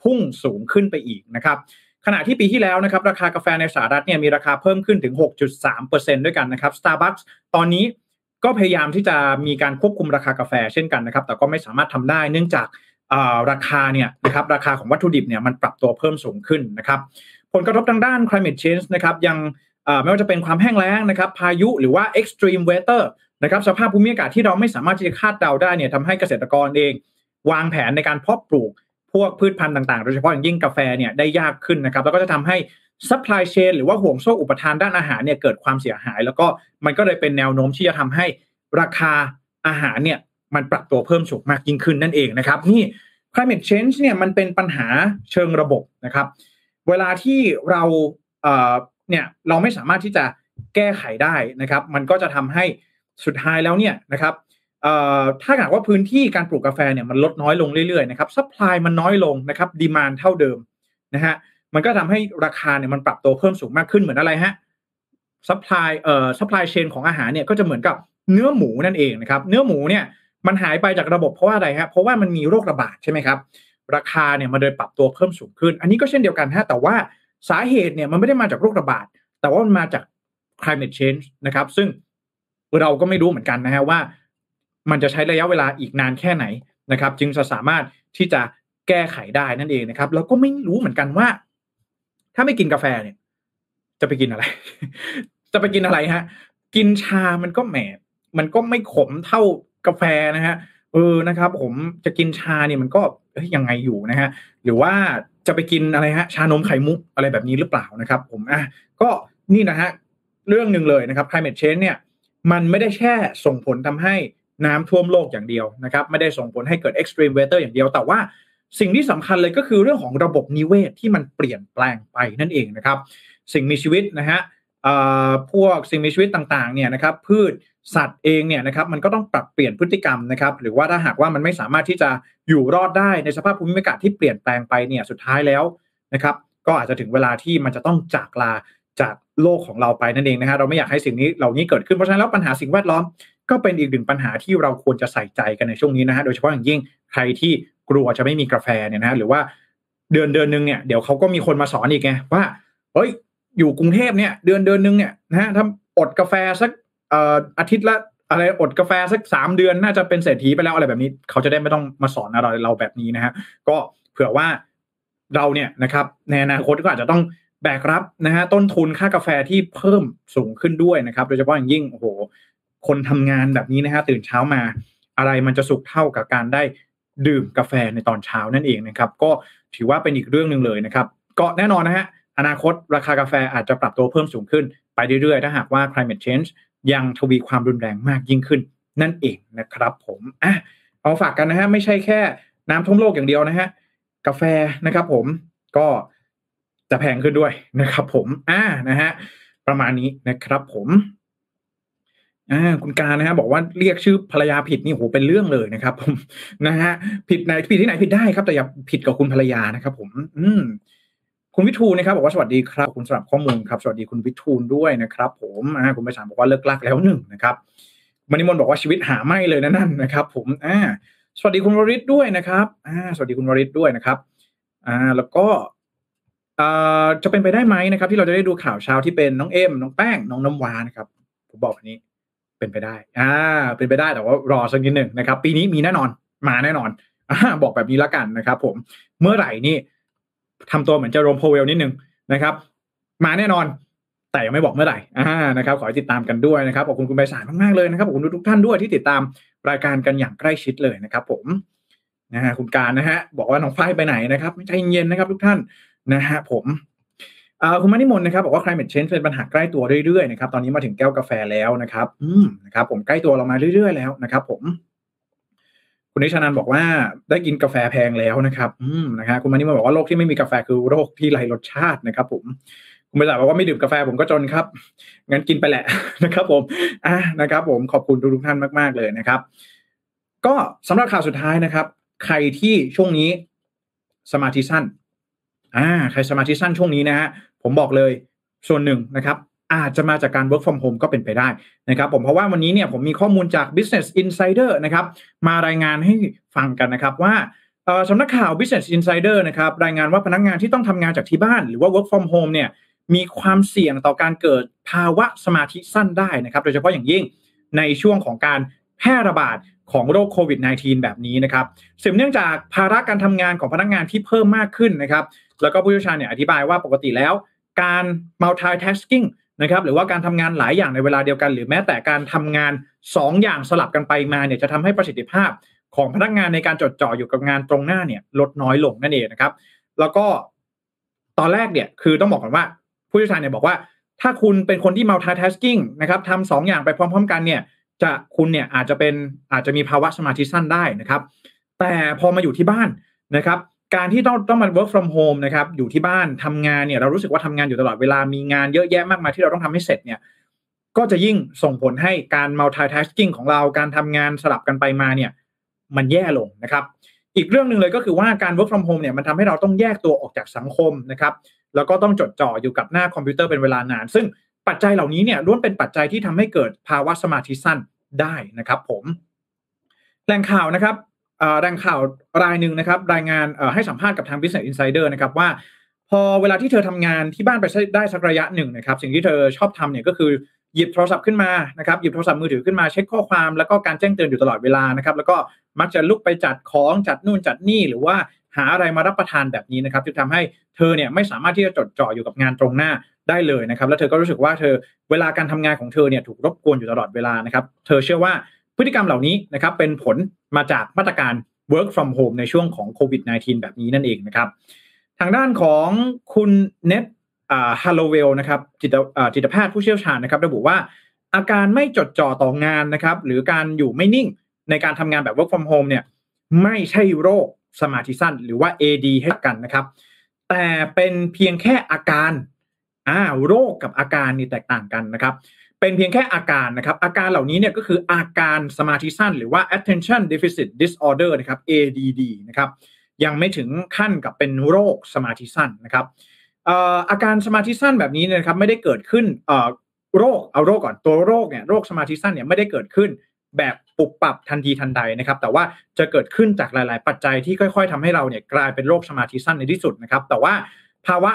พุ่งสูงขึ้นไปอีกนะครับขณะที่ปีที่แล้วนะครับราคากาแฟในสหรัฐเนี่ยมีราคาเพิ่มขึ้นถึง 6.3%ด้วยกันนะครับ Starbucks ตอนนี้ก็พยายามที่จะมีการควบคุมราคากาแฟเช่นกันนะครับ แต่ก็ไม่สามารถทำได้เนื่องจากราคาเนี่ยนะครับราคาของวัตถุดิบเนี่ยมันปรับตัวเพิ่มสูงขึ้นนะครับ ผลกระทบทางด้าน climate change นะครับยัง ไม่ว่าจะเป็นความแห้งแล้งนะครับพายุหรือว่า extreme weather นะครับสภาพภูมิอากาศที่เราไม่สามารถที่จะคาดเดาได้เนี่ยทำให้เกษตรกรเอง วางแผนในการเพาะปลูกพวกพืชพันธุ์ต่างๆ โดยเฉพาะอย่างยิ่งกาแฟเนี่ยได้ยากขึ้นนะครับแล้วก็จะทำให้ supply chain หรือว่าห่วงโซ่อุปทานด้านอาหารเนี่ยเกิดความเสียหาย แล้วก็มันก็เลยเป็นแนวโน้มที่จะทำให้ราคาอาหารเนี่ยมันปรับตัวเพิ่มสูงมากยิ่งขึ้นนั่นเองนะครับนี่ climate change เนี่ยมันเป็นปัญหาเชิงระบบนะครับ เวลาที่เรา เนี่ยเราไม่สามารถที่จะแก้ไขได้นะครับ มันก็จะทำให้สุดท้ายแล้วเนี่ยนะครับถ้าหากว่าพื้นที่การปลูกกาแฟเนี่ยมันลดน้อยลงเรื่อยๆนะครับ supply มันน้อยลงนะครับ demand เท่าเดิมนะฮะมันก็ทำให้ราคาเนี่ยมันปรับตัวเพิ่มสูงมากขึ้นเหมือนอะไรฮะ supply เอ่อ supply chain ของอาหารเนี่ยก็จะเหมือนกับเนื้อหมูนั่นเองนะครับเนื้อหมูเนี่ยมันหายไปจากระบบเพราะว่าอะไรครับเพราะว่ามันมีโรคระบาดใช่ไหมครับราคาเนี่ยมันเลยปรับตัวเพิ่มสูงขึ้น อันนี้ก็เช่นเดียวกันฮะแต่ว่า สาเหตุเนี่ยมันไม่ได้มาจากโรคระบาด แต่ว่ามันมาจาก climate change นะครับ ซึ่งเราก็ไม่รู้เหมือนกันนะฮะว่า มันจะใช้ระยะเวลาอีกนานแค่ไหนนะครับ จึงจะสามารถที่จะแก้ไขได้นั่นเองนะครับแล้วก็ไม่รู้เหมือนกันว่า ถ้าไม่กินกาแฟเนี่ย จะไปกินอะไร จะไปกินอะไรฮะ กินชามันก็แหมมันก็ไม่ขมเท่ากาแฟนะฮะเออนะครับ ผมจะกินชาเนี่ยมันก็ ยังไงอยู่นะฮะหรือว่าจะไปกินอะไรฮะชานมไข่มุกอะไรแบบนี้หรือเปล่านะครับ ผมอะก็นี่นะฮะเรื่องหนึ่งเลยนะครับ climate change เนี่ยมันไม่ได้แค่ส่งผลทำให้น้ำท่วมโลกอย่างเดียวนะครับ ไม่ได้ส่งผลให้เกิด extreme weather อย่างเดียว แต่ว่าสิ่งที่สำคัญเลยก็คือเรื่องของระบบนิเวศที่มันเปลี่ยนแปลงไปนั่นเองนะครับ สิ่งมีชีวิตนะฮะ พวกสิ่งมีชีวิตต่างๆเนี่ยนะครับพืชสัตว์เองเนี่ยนะครับมันก็ต้องปรับเปลี่ยนพฤติกรรมนะครับหรือว่าถ้าหากว่ามันไม่สามารถที่จะอยู่รอดได้ในสภาพภูมิอากาศที่เปลี่ยนแปลงไปเนี่ยสุดท้ายแล้วนะครับก็อาจจะถึงเวลาที่มันจะต้องจากลาจากโลกของเราไปนั่นเองนะฮะเราไม่อยากให้สิ่งนี้เหล่านี้เกิดขึ้นเพราะฉะนั้นแล้วปัญหาสิ่งแวดล้อม ก็เป็นอีกหนึ่งปัญหาที่เราควรจะใส่ใจกันในช่วงนี้นะฮะโดยเฉพาะอย่างยิ่งใครที่กลัวจะไม่มีกาแฟเนี่ยนะฮะหรือว่าเดือนเดือนนึงเนี่ยเดี๋ยวเขาก็มีคนมาสอนอีกไงว่าเฮ้ย อยู่กรุงเทพเนี่ย เดือนเดือนนึงเนี่ยนะฮะถ้าอดกาแฟสักอาทิตย์ละอะไรอดกาแฟสักสามเดือนน่าจะเป็นเศรษฐีไปแล้วอะไรแบบนี้ เขาจะได้ไม่ต้องมาสอนอะไรเราแบบนี้นะฮะก็เผื่อว่าเราเนี่ยนะครับในอนาคตก็อาจจะต้องแบกรับนะฮะต้นทุนค่ากาแฟที่เพิ่มสูงขึ้นด้วยนะครับ โดยเฉพาะอย่างยิ่งโอ้โหคนทำงานแบบนี้นะฮะตื่นเช้ามา อะไรมันจะสุขเท่ากับการได้ดื่มกาแฟในตอนเช้านั่นเองนะครับ ก็ถือว่าเป็นอีกเรื่องหนึ่งเลยนะครับ ก็แน่นอนนะฮะ อนาคตราคากาแฟอาจจะปรับตัวเพิ่มสูงขึ้น ไปเรื่อยๆ ถ้าหากว่า climate change ยังทวีความรุนแรงมากยิ่งขึ้นนั่นเองนะครับผมอะเอาฝากกันนะฮะไม่ใช่แค่น้ำท่วมโลกอย่างเดียวนะฮะกาแฟนะครับผมก็จะแพงขึ้นด้วยนะครับผมอ่านะฮะประมาณนี้นะครับผมอ่าคุณการนะฮะบอกว่าเรียกชื่อภรรยาผิดนี่โหเป็นเรื่องเลยนะครับ ผมนะฮะผิดไหนผิดที่ไหนผิดได้ครับ แต่อย่าผิดกับคุณภรรยานะครับ ผม อืม คุณวิทูลนะครับบอกว่าสวัสดีครับคุณสำหรับข้อมูลครับสวัสดีคุณวิทูลด้วยนะครับ ผมอ่าคุณประสานบอกว่าเลิกลักแล้วหนึ่งนะครับมณิมนบอกว่าชีวิตหาไม่เลยนะนั่นนะครับ ผมอ่าสวัสดีคุณวริศด้วยนะครับอ่าสวัสดีคุณวริศด้วยนะครับอ่าแล้วก็อ่าจะเป็นไปได้ไหมนะครับ ที่เราจะได้ดูข่าวเช้าที่เป็นน้องเอ็มน้องแป้งน้องน้ำวานะครับผมบอกอันนี้เป็นไปได้ อ่า เป็นไปได้แต่ว่ารอสักนิดหนึ่งนะครับ ปีนี้มีแน่นอนมาแน่นอนอบอกแบบนี้ละกันนะครับ ผมเมื่อไหร่นี่ ทำตัวเหมือนจะโรมโพเวลนิดนึงนะครับ มาแน่นอน แต่ยังไม่บอกเมื่อไหร่อ่านะครับ ขอให้ติดตามกันด้วยนะครับขอบคุณคุณใบสารมากๆเลยนะครับขอบคุณทุกท่านด้วยที่ติดตามรายการกันอย่างใกล้ชิดเลยนะครับ ผมนะฮะคุณการนะฮะบอกว่าน้องฝ้ายไปไหนนะครับใจเย็นนะครับ ทุกท่านนะฮะผมคุณมานิมนนะครับบอกว่า climate change เป็นปัญหาใกล้ตัวเรื่อยๆนะครับตอนนี้มาถึงแก้วกาแฟแล้วนะครับ อืมนะครับผมใกล้ตัวเรามาเรื่อยๆแล้วนะครับ ผม คุณนิชานันบอกว่าได้กินกาแฟแพงแล้วนะครับอืมนะฮะคุณมานิมนบอกว่าโรคที่ไม่มีกาแฟคือโรคที่ไร้รสชาตินะครับ ผมคุณไปสาบอกว่าไม่ดื่มกาแฟผมก็จนครับ งั้นกินไปแหละนะครับ ผมอ่านะครับ ผมขอบคุณทุกท่านมากๆเลยนะครับ ก็สำหรับข่าวสุดท้ายนะครับ ใครที่ช่วงนี้สมาธิสั้นอ่าใครสมาธิสั้นช่วงนี้นะฮะผมบอกเลยส่วนหนึ่งนะครับ อาจจะมาจากการ work from home ก็เป็นไปได้นะครับผมเพราะว่าวันนี้เนี่ยผมมีข้อมูลจาก Business Insider นะครับมารายงานให้ฟังกันนะครับว่าสำนักข่าว Business Insider นะครับรายงานว่าพนักงงานที่ต้องทำงานจากที่บ้านหรือว่า work from home เนี่ยมีความเสี่ยงต่อการเกิดภาวะสมาธิสั้นได้นะครับโดยเฉพาะอย่างยิ่งในช่วงของการแพร่ระบาดของโรคโควิด -19 แบบนี้นะครับสืบเนื่องจากภาระการทำงานของพนักงานที่เพิ่มมากขึ้นนะครับ แล้วก็ผู้เชี่ยวชาญเนี่ยอธิบายว่าปกติแล้ว การ multitasking นะครับหรือว่าการทำงานหลายอย่างในเวลาเดียวกัน หรือแม้แต่การทำงาน 2 อย่างสลับกันไปมาเนี่ยจะทำให้ประสิทธิภาพของพนักงานในการจดจ่ออยู่กับงานตรงหน้าเนี่ยลดน้อยลงนั่นเองนะครับ แล้วก็ตอนแรกเนี่ยคือต้องบอกก่อนว่า ผู้เชี่ยวชาญเนี่ยบอกว่า ถ้าคุณเป็นคนที่ multitasking นะครับทำสองอย่างไปพร้อมๆ กันเนี่ยจะคุณเนี่ยอาจจะเป็นอาจจะมีภาวะสมาธิสั้นได้นะครับ แต่พอมาอยู่ที่บ้านนะครับ การที่ต้องต้องมา work from home นะครับอยู่ที่บ้านทำงานเนี่ยเรารู้สึกว่าทำงานอยู่ตลอดเวลามีงานเยอะแยะมากมายที่เราต้องทำให้เสร็จเนี่ยก็จะยิ่งส่งผลให้การ multitasking ของเราการทำงานสลับกันไปมาเนี่ยมันแย่ลงนะครับ อีกเรื่องหนึ่งเลยก็คือว่าการ work from home เนี่ยมันทำให้เราต้องแยกตัวออกจากสังคมนะครับแล้วก็ต้องจดจ่ออยู่กับหน้าคอมพิวเตอร์เป็นเวลานาน ซึ่งปัจจัยเหล่านี้เนี่ยล้วนเป็นปัจจัยที่ทำให้เกิดภาวะสมาธิสั้นได้นะครับ ผมแหล่งข่าวนะครับ แรงข่าวรายหนึ่งนะครับ รายงานให้สัมภาษณ์กับทาง Business Insider นะครับว่า พอเวลาที่เธอทำงานที่บ้านไปได้สักระยะหนึ่งนะครับ สิ่งที่เธอชอบทำเนี่ยก็คือหยิบโทรศัพท์ขึ้นมานะครับหยิบโทรศัพท์มือถือขึ้นมาเช็คข้อความแล้วก็การแจ้งเตือนอยู่ตลอดเวลานะครับ แล้วก็มักจะลุกไปจัดของจัดนู่นจัดนี่หรือว่าหาอะไรมารับประทานแบบนี้นะครับจึงทำให้เธอเนี่ยไม่สามารถที่จะจดจ่ออยู่กับงานตรงหน้าได้เลยนะครับ แล้วเธอก็รู้สึกว่าเธอเวลาการทำงานของเธอเนี่ยถูกรบกวนอยู่ตลอดเวลานะครับ เธอเชื่อว่า พฤติกรรมเหล่านี้นะครับเป็นผลมาจากมาตรการ work from home ในช่วงของโควิด -19 แบบนี้นั่นเองนะครับ ทางด้านของคุณ Ned Hallowell นะครับจิตจิตแพทย์ผู้เชี่ยวชาญนะครับ ระบุว่าอาการไม่จดจ่อต่องานนะครับ หรือการอยู่ไม่นิ่งในการทำงานแบบ work from home เนี่ยไม่ใช่โรคสมาธิสั้น หรือว่า AD ให้กันนะครับ แต่เป็นเพียงแค่อาการอ่าโรคกับอาการนี่แตกต่างกันนะครับ เป็นเพียงแค่อาการนะครับ อาการเหล่านี้เนี่ยก็คืออาการสมาธิสั้น หรือว่า attention deficit disorder นะครับ ADD นะครับยังไม่ถึงขั้นกับเป็นโรคสมาธิสั้นนะครับอาการสมาธิสั้นแบบนี้นะครับไม่ได้เกิดขึ้นโรคเอาโรคก่อนตัวโรคเนี่ยโรคสมาธิสั้นเนี่ยไม่ได้เกิดขึ้นแบบปุบปับทันทีทันใดนะครับ แต่ว่าจะเกิดขึ้นจากหลาย ๆ ปัจจัยที่ค่อย ๆทำให้เราเนี่ยกลายเป็นโรคสมาธิสั้นในที่สุดนะครับ แต่ว่าภาวะ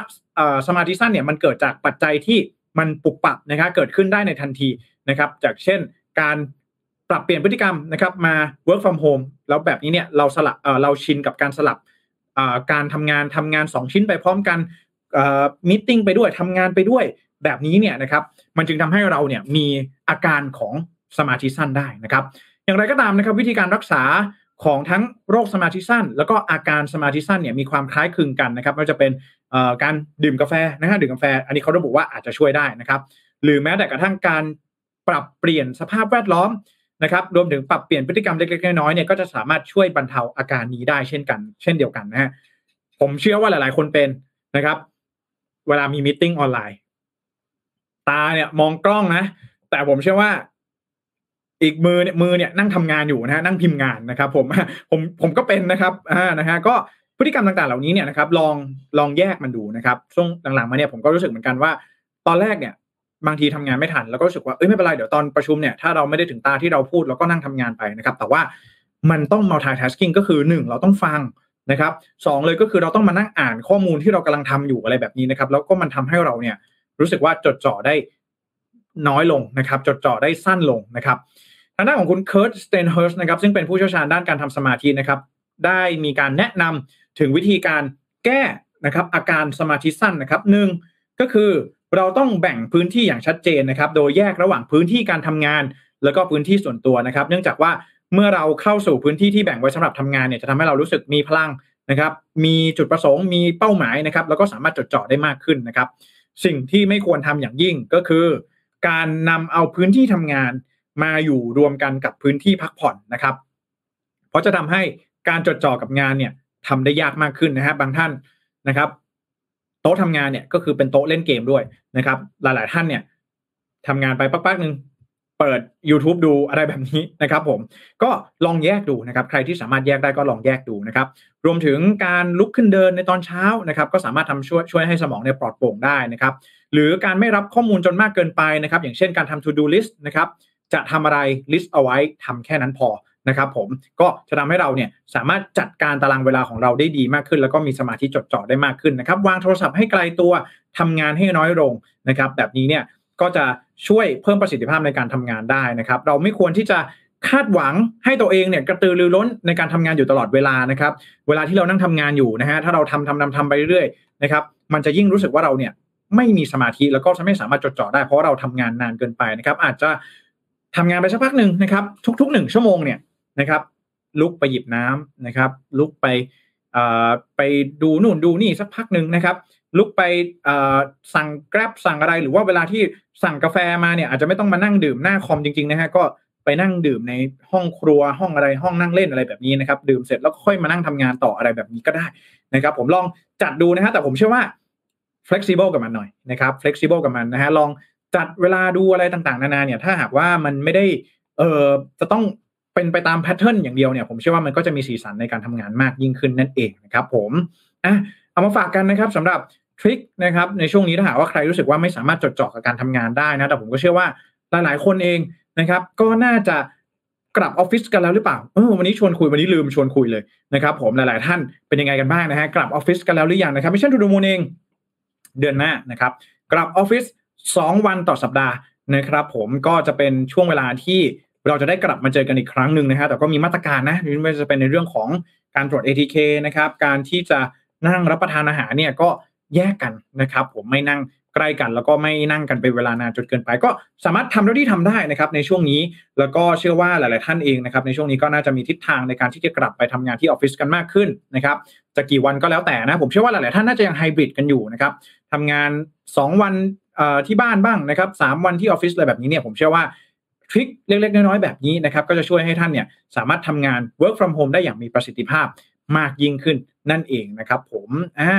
สมาธิสั้นเนี่ยมันเกิดจากปัจจัยที่ มันปุบปับนะครับเกิดขึ้นได้ในทันทีนะครับ จากเช่นการปรับเปลี่ยนพฤติกรรมนะครับมา work from home แล้วแบบนี้เนี่ยเราสลับเราชินกับการสลับการทำงานทำงาน 2 ชิ้นไปพร้อมกันมิ팅ไปด้วยทำงานไปด้วยแบบนี้เนี่ยนะครับมันจึงทำให้เราเนี่ยมีอาการของสมาธิสั้นได้นะครับ อย่างไรก็ตามนะครับวิธีการรักษา ของทั้งโรคสมาธิสั้น แล้วก็อาการสมาธิสั้นเนี่ยมีความคล้ายคลึงกันนะครับไม่ว่าจะเป็นการดื่มกาแฟนะฮะดื่มกาแฟ อันนี้เขาระบุว่าอาจจะช่วยได้นะครับ หรือแม้แต่กระทั่งการปรับเปลี่ยนสภาพแวดล้อมนะครับรวมถึงปรับเปลี่ยนพฤติกรรมเล็กๆน้อยๆเนี่ยก็จะสามารถช่วยบรรเทาอาการนี้ได้เช่นกัน เช่นเดียวกันนะฮะผมเชื่อว่าหลายๆ คนเป็นนะครับ เวลามีมิ팅ออนไลน์ ตาเนี่ยมองกล้องนะ แต่ผมเชื่อว่า อีกมือเนี่ยมือเนี่ยนั่งทำงานอยู่นะฮะนั่งพิมพ์งานนะครับ ผมผมผมก็เป็นนะครับอ่านะฮะก็พฤติกรรมต่างๆเหล่านี้เนี่ยนะครับลองลองแยกมันดูนะครับช่วงหลังๆมาเนี่ยผมก็รู้สึกเหมือนกันว่า ตอนแรกเนี่ยบางทีทำงานไม่ทันแล้วก็รู้สึกว่าเอ้ยไม่เป็นไรเดี๋ยวตอนประชุมเนี่ยถ้าเราไม่ได้ถึงตาที่เราพูดเราก็นั่งทำงานไปนะครับ แต่ว่ามันต้อง multitasking ก็คือ 1 เราต้องฟังนะครับสเลยก็คือเราต้องมานั่งอ่านข้อมูลที่เรากำลังทำอยู่อะไรแบบนี้นะครับ แล้วก็มันทำให้เราเนี่ยรู้สึกว่าจดจ่อได้น้อยลงนะครับ จดจ่อได้สั้นลงนะครับ ทางด้านของคุณเคิร์ตสเตนเฮิร์สนะครับซึ่งเป็นผู้เชี่ยวชาญด้านการทำสมาธินะครับ ได้มีการแนะนำถึงวิธีการแก้นะครับอาการสมาธิสั้นนะครับหนึ่งก็คือเราต้องแบ่งพื้นที่อย่างชัดเจนนะครับ โดยแยกระหว่างพื้นที่การทำงาน แล้วก็พื้นที่ส่วนตัวนะครับ เนื่องจากว่าเมื่อเราเข้าสู่พื้นที่ที่แบ่งไว้สำหรับทำงานเนี่ยจะทำให้เรารู้สึกมีพลังนะครับ มีจุดประสงค์มีเป้าหมายนะครับ แล้วก็สามารถจดจ่อได้มากขึ้นนะครับ สิ่งที่ไม่ควรทำอย่างยิ่งก็คือ การนำเอาพื้นที่ทำงาน มาอยู่รวมกันกับพื้นที่พักผ่อนนะครับ เพราะจะทำให้การจดจ่อกับงานเนี่ยทำได้ยากมากขึ้นนะฮะบบางท่านนะครับ โต๊ะทำงานเนี่ยก็คือเป็นโต๊ะเล่นเกมด้วยนะครับ หลาย ๆ ท่านเนี่ยทำงานไปปักๆหนึ่งเปิด YouTube ดูอะไรแบบนี้นะครับ ผมก็ลองแยกดูนะครับ ใครที่สามารถแยกได้ก็ลองแยกดูนะครับ รวมถึงการลุกขึ้นเดินในตอนเช้านะครับ ก็สามารถทำช่วยช่วยให้สมองเนี่ยปลอดโปร่งได้นะครับ หรือการไม่รับข้อมูลจนมากเกินไปนะครับ อย่างเช่นการทำ to do list นะครับ จะทำอะไร list เอาไว้ทำแค่นั้นพอนะครับผมก็จะทำให้เราเนี่ยสามารถจัดการตารางเวลาของเราได้ดีมากขึ้น แล้วก็มีสมาธิจดจ่อได้มากขึ้นนะครับ วางโทรศัพท์ให้ไกลตัวทำงานให้น้อยลงนะครับ แบบนี้เนี่ยก็จะช่วยเพิ่มประสิทธิภาพในการทำงานได้นะครับ เราไม่ควรที่จะคาดหวังให้ตัวเองเนี่ยกระตือรือร้นในการทำงานอยู่ตลอดเวลานะครับ เวลาที่เรานั่งทำงานอยู่นะฮะถ้าเราทำทำทำทำไปเรื่อยๆนะครับ มันจะยิ่งรู้สึกว่าเราเนี่ยไม่มีสมาธิแล้วก็ไม่สามารถจดจ่อได้เพราะเราทำงานนานเกินไปนะครับ อาจจะ ทำงานไปสักพักหนึ่งนะครับ ทุกๆหนึ่งชั่วโมงเนี่ยนะครับ ลุกไปหยิบน้ำนะครับ ลุกไปไปดูนู่นดูนี่สักพักหนึ่งนะครับ ลุกไปสั่งแกร็บสั่งอะไรหรือว่าเวลาที่สั่งกาแฟมาเนี่ยอาจจะไม่ต้องมานั่งดื่มหน้าคอมจริงๆนะฮะก็ไปนั่งดื่มในห้องครัวห้องอะไรห้องนั่งเล่นอะไรแบบนี้นะครับ ดื่มเสร็จแล้วค่อยมานั่งทำงานต่ออะไรแบบนี้ก็ได้นะครับ ผมลองจัดดูนะฮะแต่ผมเชื่อว่า flexible กับมันหน่อยนะครับ flexible กับมันนะฮะลอง จัดเวลาดูอะไรต่างๆ นานาเนี่ยถ้าหากว่ามันไม่ได้เออจะต้องเป็นไปตามแพทเทิร์นอย่างเดียวเนี่ยผมเชื่อว่ามันก็จะมีสีสันในการทำงานมากยิ่งขึ้นนั่นเองนะครับผมอะเอามาฝากกันนะครับสำหรับทริคนะครับในช่วงนี้ถ้าหากว่าใครรู้สึกว่าไม่สามารถจดจ่อกับการทำงานได้นะแต่ผมก็เชื่อว่าหลายๆคนเองนะครับ ก็น่าจะกลับออฟฟิศกันแล้วหรือเปล่าเออวันนี้ชวนคุยวันนี้ลืมชวนคุยเลยนะครับ ผมหลาย ๆ ท่านเป็นยังไงกันบ้างนะฮะกลับออฟฟิศกันแล้วหรือยังนะครับไม่ใช่ทูดูมูนเองเดือนหน้านะครับ กลับออฟฟิศ สองวันต่อสัปดาห์นะครับผมก็จะเป็นช่วงเวลาที่เราจะได้กลับมาเจอกันอีกครั้งหนึ่งนะฮะแต่ก็มีมาตรการนะนี่ไม่จะเป็นในเรื่องของการตรวจ ATK นะครับการที่จะนั่งรับประทานอาหารเนี่ยก็แยกกันนะครับผมไม่นั่งใกล้กันแล้วก็ไม่นั่งกันเป็นเวลานานจนเกินไป ก็สามารถทำเท่าที่ทำได้นะครับในช่วงนี้แล้วก็เชื่อว่าหลาย ๆ ท่านเองนะครับในช่วงนี้ก็น่าจะมีทิศทางในการที่จะกลับไปทำงานที่ออฟฟิศกันมากขึ้นนะครับจะกี่วันก็แล้วแต่นะผมเชื่อว่าหลาย ๆ ท่านน่าจะยังไฮบริดกันอยู่นะครับทำงาน 2 วัน ที่บ้านบ้างนะครับสามวันที่ออฟฟิศอะไรแบบนี้เนี่ยผมเชื่อว่าทริคเล็กๆน้อยๆแบบนี้นะครับก็จะช่วยให้ท่านเนี่ยสามารถทำงาน work from home ได้อย่างมีประสิทธิภาพมากยิ่งขึ้นนั่นเองนะครับ ผมอ่า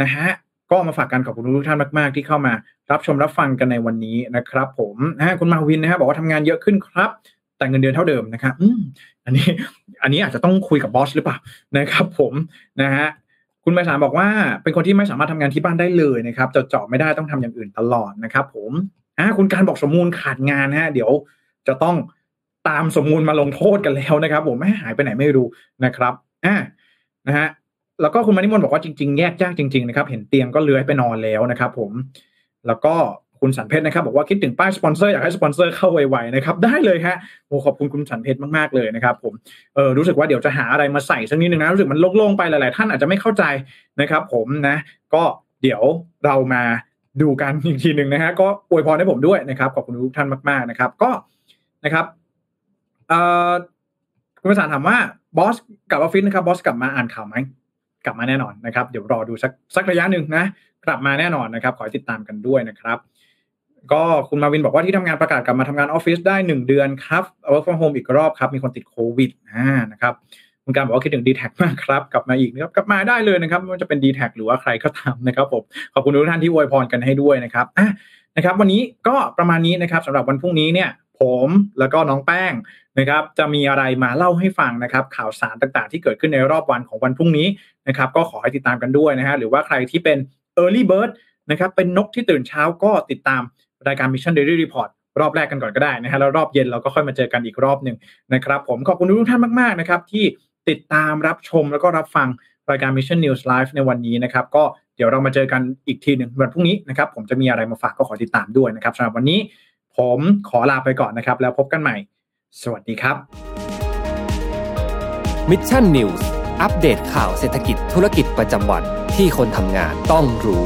นะฮะก็มาฝากกันกับคุณทุกท่านมาก ๆ ที่เข้ามารับชมรับฟังกันในวันนี้นะครับ ผมนะคุณมาวินนะฮะบอกว่าทำงานเยอะขึ้นครับ แต่เงินเดือนเท่าเดิมนะครับอืมอันนี้อันนี้อาจจะต้องคุยกับบอสหรือเปล่านะครับ ผมนะฮะ คุณไมสารบอกว่าเป็นคนที่ไม่สามารถทำงานที่บ้านได้เลยนะครับจะเจาะไม่ได้ต้องทำอย่างอื่นตลอดนะครับ ผมอ่าคุณการบอกสมมูลขาดงานฮะเดี๋ยวจะต้องตามสมมูลมาลงโทษกันแล้วนะครับ ผมไม่หายไปไหนไม่รู้นะครับอ่านะฮะแล้วก็คุณมานิมนต์บอกว่าจริงๆ แยกยากจริง ๆ นะครับ เห็นเตียงก็เลื้อยไปนอนแล้วนะครับ ผม แล้วก็ คุณสันเพชรนะครับบอกว่าคิดถึงป้ายสปอนเซอร์อยากให้สปอนเซอร์เข้าไวๆนะครับได้เลยฮะโอ้ขอบคุณคุณสันเพชรมากๆเลยนะครับผมเออรู้สึกว่าเดี๋ยวจะหาอะไรมาใส่สักนิดนึงนะรู้สึกมันโล่งๆไปหลายๆท่านอาจจะไม่เข้าใจนะครับ ผมนะ ก็เดี๋ยวเรามาดูกันอีกทีหนึ่งนะฮะก็อวยพรให้ผมด้วยนะครับขอบคุณทุกท่านมากๆนะครับ ก็นะครับเอ่อคุณประสานถามว่าบอสกลับออฟฟิศนะครับบอสกลับมาอ่านข่าวไหมกลับมาแน่นอนนะครับ เดี๋ยวรอดูสักสักระยะหนึ่งนะ กลับมาแน่นอนนะครับ ขอติดตามกันด้วยนะครับ ก็คุณมาวินบอกว่าที่ทำงานประกาศกลับมาทำงานออฟฟิศได้หนึ่งเดือนครับ work from home อีกรอบครับ มีคนติดโควิดนะครับคุณการบอกว่าคิดถึง d t แท็มากครับ กลับมาอีกนะครับกลับมาได้เลยนะครับไม่ว่าจะเป็น d t แทหรือว่าใครก็ตามนะครับผมขอบคุณทุกท่านที่อวยพรกันให้ด้วยนะครับอะนะครับ วันนี้ก็ประมาณนี้นะครับสำหรับวันพรุ่งนี้เนี่ยผมแล้วก็น้องแป้งนะครับจะมีอะไรมาเล่าให้ฟังนะครับข่าวสารต่างๆ ที่เกิดขึ้นในรอบวันของวันพรุ่งนี้นะครับก็ขอให้ติดตามกันด้วยนะฮะหรือว่าใครที่เป็น early bird นะครับเป็นนกที่ตื่นเช้าก็ติดตาม รายการ Mission Daily Report รอบแรกกันก่อนก็ได้นะฮะแล้วรอบเย็นเราก็ค่อยมาเจอกันอีกรอบหนึ่งนะครับ ผมขอบคุณทุกท่านมากๆนะครับที่ติดตามรับชมแล้วก็รับฟังรายการ Mission News Live ในวันนี้นะครับ ก็เดี๋ยวเรามาเจอกันอีกทีหนึ่งวันพรุ่งนี้นะครับ ผมจะมีอะไรมาฝากก็ขอติดตามด้วยนะครับสำหรับวันนี้ผมขอลาไปก่อนนะครับ แล้วพบกันใหม่ สวัสดีครับมิชชั่นนิวส์อัปเดตข่าวเศรษฐกิจธุรกิจประจำวันที่คนทำงานต้องรู้